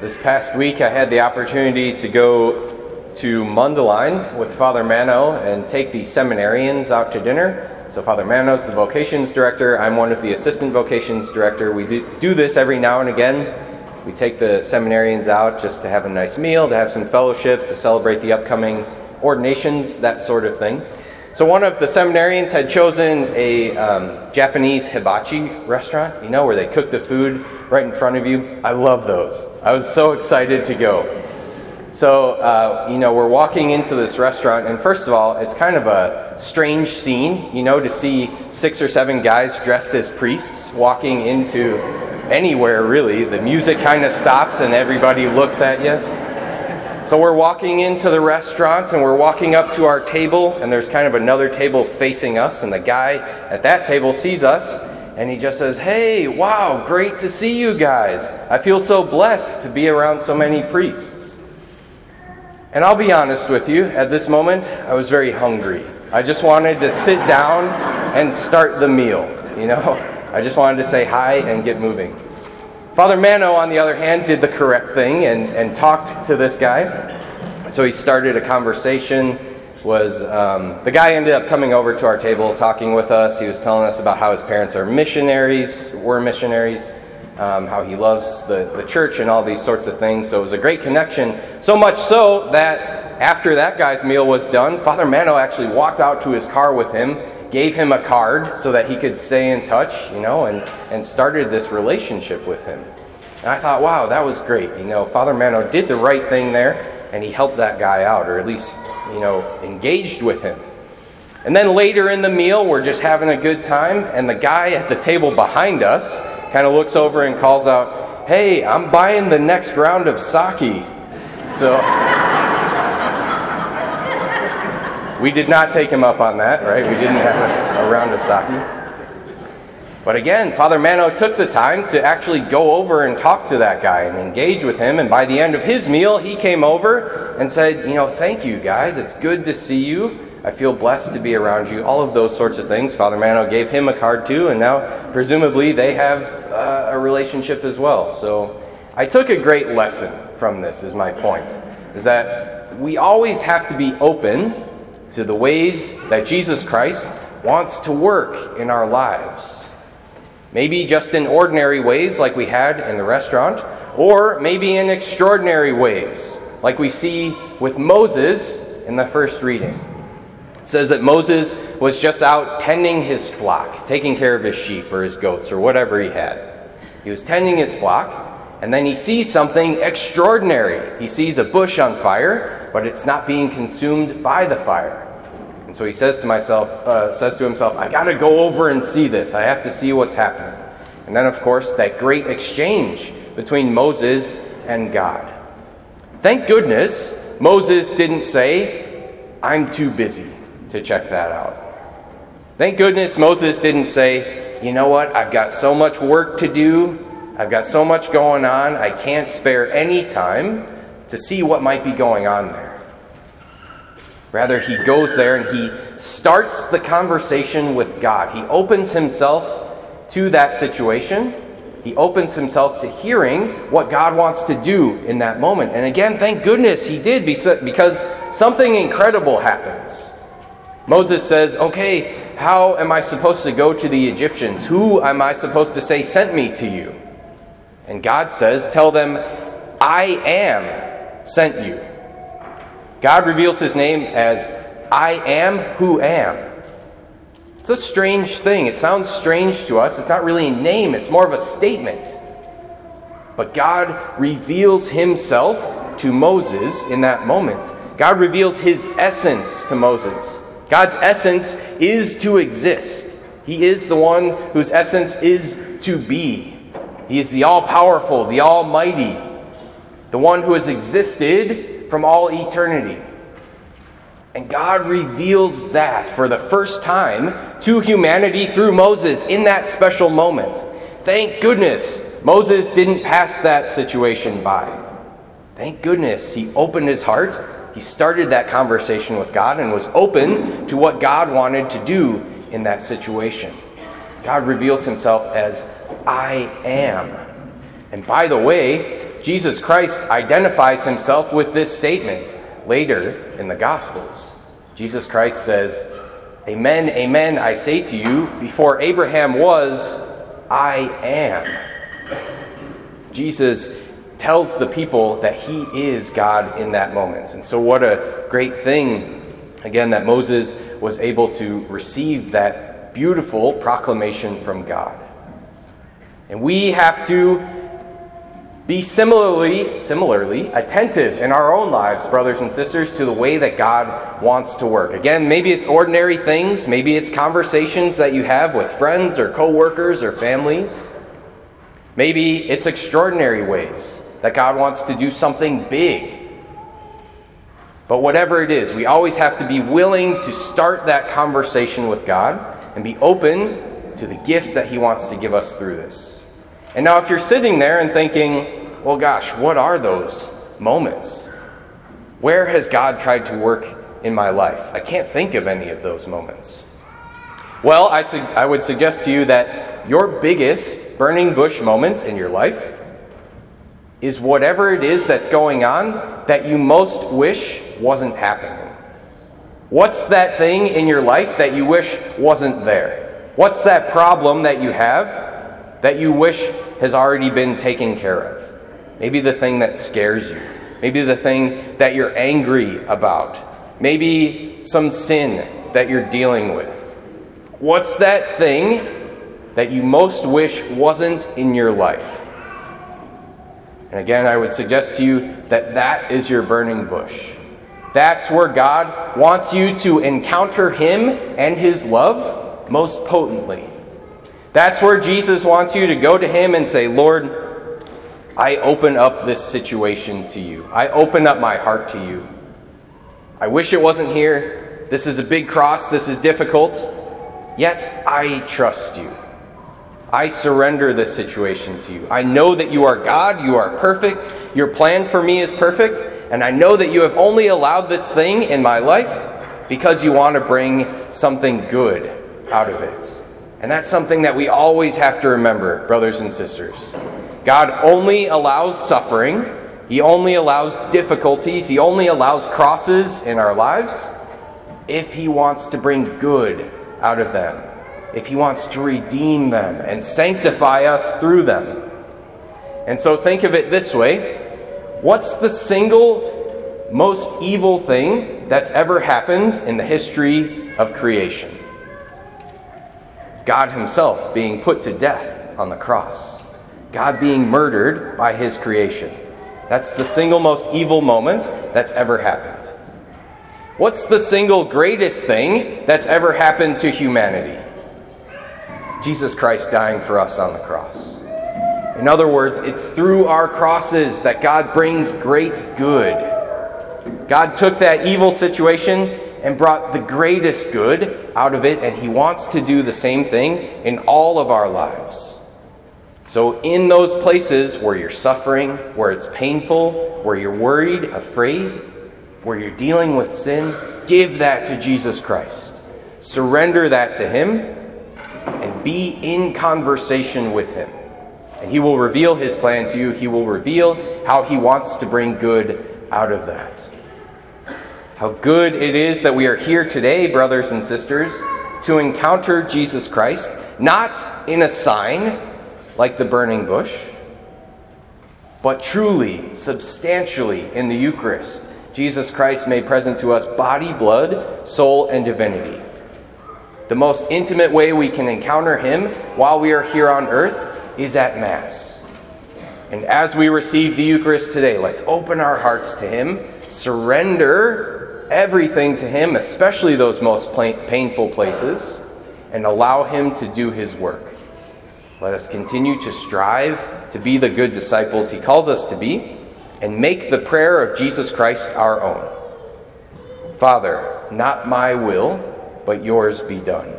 This past week, I had the opportunity to go to Mundelein with Father Mano and take the seminarians out to dinner. So, Father Mano's the vocations director. I'm one of the assistant vocations director. We do this every now and again. We take the seminarians out just to have a nice meal, to have some fellowship, to celebrate the upcoming ordinations, that sort of thing. So, one of the seminarians had chosen a um, Japanese hibachi restaurant, you know, where they cook the food right in front of you. I love those. I was so excited to go. So, uh, you know, we're walking into this restaurant, and first of all, it's kind of a strange scene, you know, to see six or seven guys dressed as priests walking into anywhere, really. The music kind of stops, and everybody looks at you. So, we're walking into the restaurant, and we're walking up to our table, and there's kind of another table facing us, and the guy at that table sees us, and he just says, Hey, wow, great to see you guys. I feel so blessed to be around so many priests. And I'll be honest with you, at this moment, I was very hungry. I just wanted to sit down and start the meal, you know? I just wanted to say hi and get moving. Father Mano, on the other hand, did the correct thing and, and talked to this guy. So he started a conversation was um, the guy ended up coming over to our table talking with us. He was telling us about how his parents are missionaries, were missionaries, um, how he loves the, the church, and all these sorts of things. So it was a great connection. So much so that after that guy's meal was done, Father Mano actually walked out to his car with him, gave him a card so that he could stay in touch, you know, and, and started this relationship with him. And I thought, wow, that was great. You know, Father Mano did the right thing there and he helped that guy out, or at least, you know, engaged with him. And then later in the meal, we're just having a good time, and the guy at the table behind us kind of looks over and calls out, Hey, I'm buying the next round of sake. So we did not take him up on that, right? We didn't have a, a round of sake. But again, Father Mano took the time to actually go over and talk to that guy and engage with him. And by the end of his meal, he came over and said, You know, thank you guys. It's good to see you. I feel blessed to be around you. All of those sorts of things. Father Mano gave him a card too, and now presumably they have uh, a relationship as well. So I took a great lesson from this, is my point. Is that we always have to be open to the ways that Jesus Christ wants to work in our lives. Maybe just in ordinary ways, like we had in the restaurant, or maybe in extraordinary ways, like we see with Moses in the first reading. It says that Moses was just out tending his flock, taking care of his sheep or his goats or whatever he had. He was tending his flock, and then he sees something extraordinary. He sees a bush on fire, but it's not being consumed by the fire. And so he says to myself, uh, says to himself, I got to go over and see this. I have to see what's happening. And then, of course, that great exchange between Moses and God. Thank goodness Moses didn't say, I'm too busy to check that out. Thank goodness Moses didn't say, you know what, I've got so much work to do, I've got so much going on, I can't spare any time to see what might be going on there. Rather, he goes there and he starts the conversation with God. He opens himself to that situation. He opens himself to hearing what God wants to do in that moment. And again, thank goodness he did because something incredible happens. Moses says, Okay, how am I supposed to go to the Egyptians? Who am I supposed to say sent me to you? And God says, Tell them, I am sent you. God reveals his name as I am who am. It's a strange thing. It sounds strange to us. It's not really a name, it's more of a statement. But God reveals himself to Moses in that moment. God reveals his essence to Moses. God's essence is to exist. He is the one whose essence is to be. He is the all powerful, the almighty, the one who has existed from all eternity. And God reveals that for the first time to humanity through Moses in that special moment. Thank goodness Moses didn't pass that situation by. Thank goodness he opened his heart. He started that conversation with God and was open to what God wanted to do in that situation. God reveals himself as I am. And by the way, Jesus Christ identifies himself with this statement later in the Gospels. Jesus Christ says, Amen, amen, I say to you, before Abraham was, I am. Jesus tells the people that he is God in that moment. And so, what a great thing, again, that Moses was able to receive that beautiful proclamation from God. And we have to be similarly, similarly attentive in our own lives, brothers and sisters, to the way that God wants to work. Again, maybe it's ordinary things, maybe it's conversations that you have with friends or coworkers or families. Maybe it's extraordinary ways that God wants to do something big. But whatever it is, we always have to be willing to start that conversation with God and be open to the gifts that He wants to give us through this. And now, if you're sitting there and thinking, well, gosh, what are those moments? Where has God tried to work in my life? I can't think of any of those moments. Well, I, su- I would suggest to you that your biggest burning bush moment in your life is whatever it is that's going on that you most wish wasn't happening. What's that thing in your life that you wish wasn't there? What's that problem that you have that you wish has already been taken care of? Maybe the thing that scares you. Maybe the thing that you're angry about. Maybe some sin that you're dealing with. What's that thing that you most wish wasn't in your life? And again, I would suggest to you that that is your burning bush. That's where God wants you to encounter Him and His love most potently. That's where Jesus wants you to go to Him and say, Lord, I open up this situation to you. I open up my heart to you. I wish it wasn't here. This is a big cross. This is difficult. Yet I trust you. I surrender this situation to you. I know that you are God, you are perfect, your plan for me is perfect, and I know that you have only allowed this thing in my life because you want to bring something good out of it. And that's something that we always have to remember, brothers and sisters. God only allows suffering, He only allows difficulties, He only allows crosses in our lives if He wants to bring good out of them if He wants to redeem them and sanctify us through them. And so think of it this way what's the single most evil thing that's ever happened in the history of creation? God Himself being put to death on the cross, God being murdered by His creation. That's the single most evil moment that's ever happened. What's the single greatest thing that's ever happened to humanity? Jesus Christ dying for us on the cross. In other words, it's through our crosses that God brings great good. God took that evil situation and brought the greatest good out of it, and He wants to do the same thing in all of our lives. So, in those places where you're suffering, where it's painful, where you're worried, afraid, where you're dealing with sin, give that to Jesus Christ. Surrender that to Him and be in conversation with Him. And He will reveal His plan to you. He will reveal how He wants to bring good out of that. How good it is that we are here today, brothers and sisters, to encounter Jesus Christ, not in a sign like the burning bush, but truly, substantially in the Eucharist. Jesus Christ made present to us body, blood, soul, and divinity. The most intimate way we can encounter Him while we are here on earth is at Mass. And as we receive the Eucharist today, let's open our hearts to Him, surrender everything to Him, especially those most painful places, and allow Him to do His work. Let us continue to strive to be the good disciples He calls us to be, and make the prayer of Jesus Christ our own. Father, not my will but yours be done.